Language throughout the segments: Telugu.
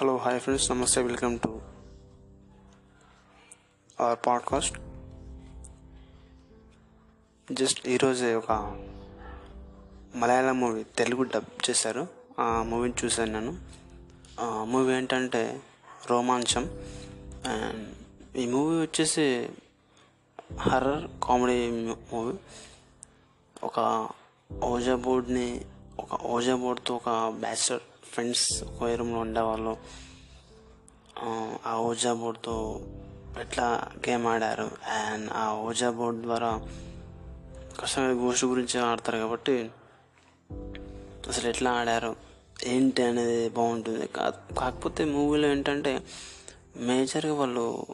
హలో హాయ్ ఫ్రెండ్స్ నమస్తే welcome to our podcast just ఈరోజే ఒక మలయాళం మూవీ తెలుగు డబ్ చేశారు. ఆ మూవీని చూశాను నేను. ఆ మూవీ ఏంటంటే రోమాంచం. అండ్ ఈ మూవీ వచ్చేసి హర్రర్ కామెడీ మూవీ ఒక ఓజా బోర్డ్ని ఒక ఓజా బోర్డ్తో ఒక బ్యాచులర్ ఫ్రెండ్స్ ఒకే రూమ్లో ఉండేవాళ్ళు. ఆ, ఆ ఓజా బోర్డ్తో ఎట్లా గేమ్ ఆడారు? అండ్ ఆ ఓజా బోర్డ్ ద్వారా కష్టంగా గోష్ గురించి ఆడతారు కాబట్టి అసలు ఎట్లా ఆడారు? ఏంటి అనేది బాగుంటుంది. కా- కాకపోతే మూవీలో ఏంటంటే మేజర్గా వాళ్ళు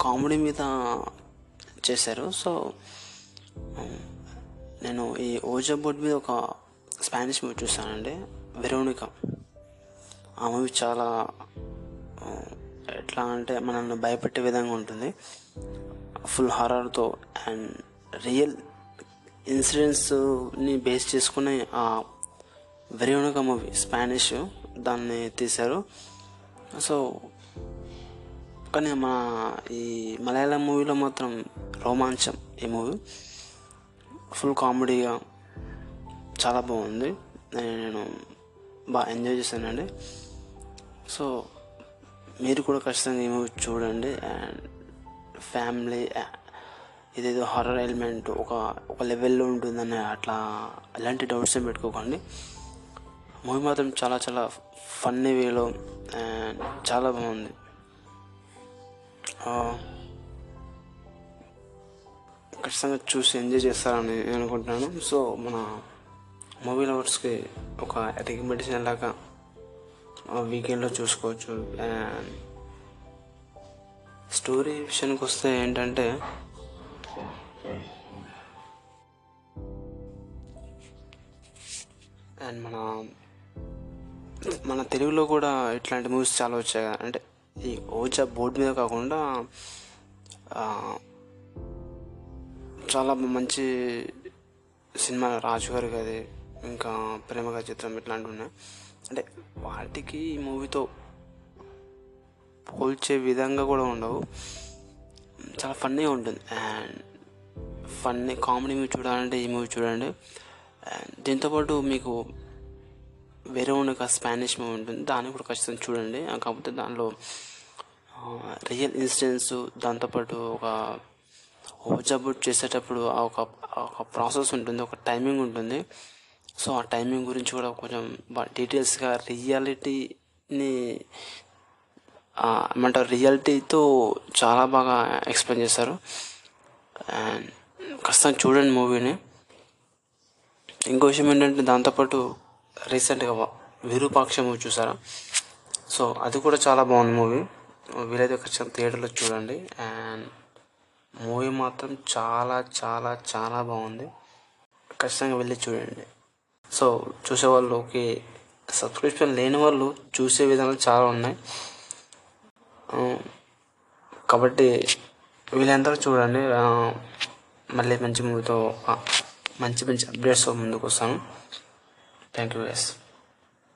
కామెడీ మీద చేశారు. సో నేను ఈ ఓజా బోర్డ్ మీద ఒక స్పానిష్ మూవీ చూసానండి వెరోనిక. ఆ మూవీ చాలా ఎట్లా అంటే మనల్ని భయపెట్టే విధంగా ఉంటుంది. ఫుల్ హారర్తో అండ్ రియల్ ఇన్సిడెంట్స్ని బేస్ చేసుకుని ఆ వెరోనికా మూవీ స్పానిష్ దాన్ని తీశారు. సో కానీ మన ఈ మలయాళం మూవీలో మాత్రం రోమాంచం ఈ మూవీ. ఫుల్ కామెడీగా చాలా బాగుంది. నేను బాగా ఎంజాయ్ చేశానండి. సో మీరు కూడా ఖచ్చితంగా ఈ మూవీ చూడండి అండ్ ఫ్యామిలీ ఇదేదో హారర్ ఎలిమెంట్ ఒక ఒక లెవెల్లో ఉంటుందని అట్లా ఎలాంటి డౌట్స్ ఏం పెట్టుకోకండి. మూవీ మాత్రం చాలా చాలా ఫన్నీ వేలో అండ్ చాలా బాగుంది. ఖచ్చితంగా చూసి ఎంజాయ్ చేస్తారని నేను అనుకుంటున్నాను. సో మన మూవీ లవర్స్కి ఒక రికమెండేషన్ లాగా వీకెండ్లో చూసుకోవచ్చు. అండ్ స్టోరీ విషయానికి వస్తే ఏంటంటే అండ్ మన మన తెలుగులో కూడా ఇట్లాంటి మూవీస్ చాలా వచ్చాయి. అంటే ఈ ఓజా బోర్డు మీద కాకుండా చాలా మంచి సినిమా రాజు గారి అది ఇంకా ప్రేమగా చిత్రం ఇట్లాంటివి ఉన్నాయి అంటే వాటికి ఈ మూవీతో పోల్చే విధంగా కూడా ఉండవు. చాలా ఫన్నీగా ఉంటుంది. అండ్ ఫన్నీ కామెడీ మూవీ చూడాలంటే ఈ మూవీ చూడండి. అండ్ దీంతోపాటు మీకు వేరే ఒక స్పానిష్ మూవీ ఉంటుంది. దాన్ని కూడా ఖచ్చితంగా చూడండి. కాకపోతే దానిలో రియల్ ఇన్సిడెంట్స్ దాంతోపాటు ఒక ఓజాబుట్ చేసేటప్పుడు ఒక ఆ ఒక ప్రాసెస్ ఉంటుంది. ఒక టైమింగ్ ఉంటుంది. సో ఆ టైమింగ్ గురించి కూడా కొంచెం డీటెయిల్స్గా రియాలిటీని ఏమంటారు రియాలిటీతో చాలా బాగా ఎక్స్ప్లెయిన్ చేస్తారు అండ్ ఖచ్చితంగా చూడండి మూవీని. ఇంకో విషయం ఏంటంటే దాంతోపాటు రీసెంట్గా విరూపాక్ష మూవీ చూసారా? సో అది కూడా చాలా బాగుంది మూవీ. వీలైతే ఖచ్చితంగా థియేటర్లో చూడండి. అండ్ మూవీ మాత్రం చాలా చాలా చాలా బాగుంది. ఖచ్చితంగా వెళ్ళి చూడండి. సో చూసేవాళ్ళు ఓకే సబ్స్క్రిప్షన్ లేని వాళ్ళు చూసే విధానాలు చాలా ఉన్నాయి. కాబట్టి వీళ్ళందరూ చూడండి. మళ్ళీ మంచి మూవీతో మంచి మంచి అప్డేట్స్ ముందుకు వస్తాను థ్యాంక్ యూ ఎస్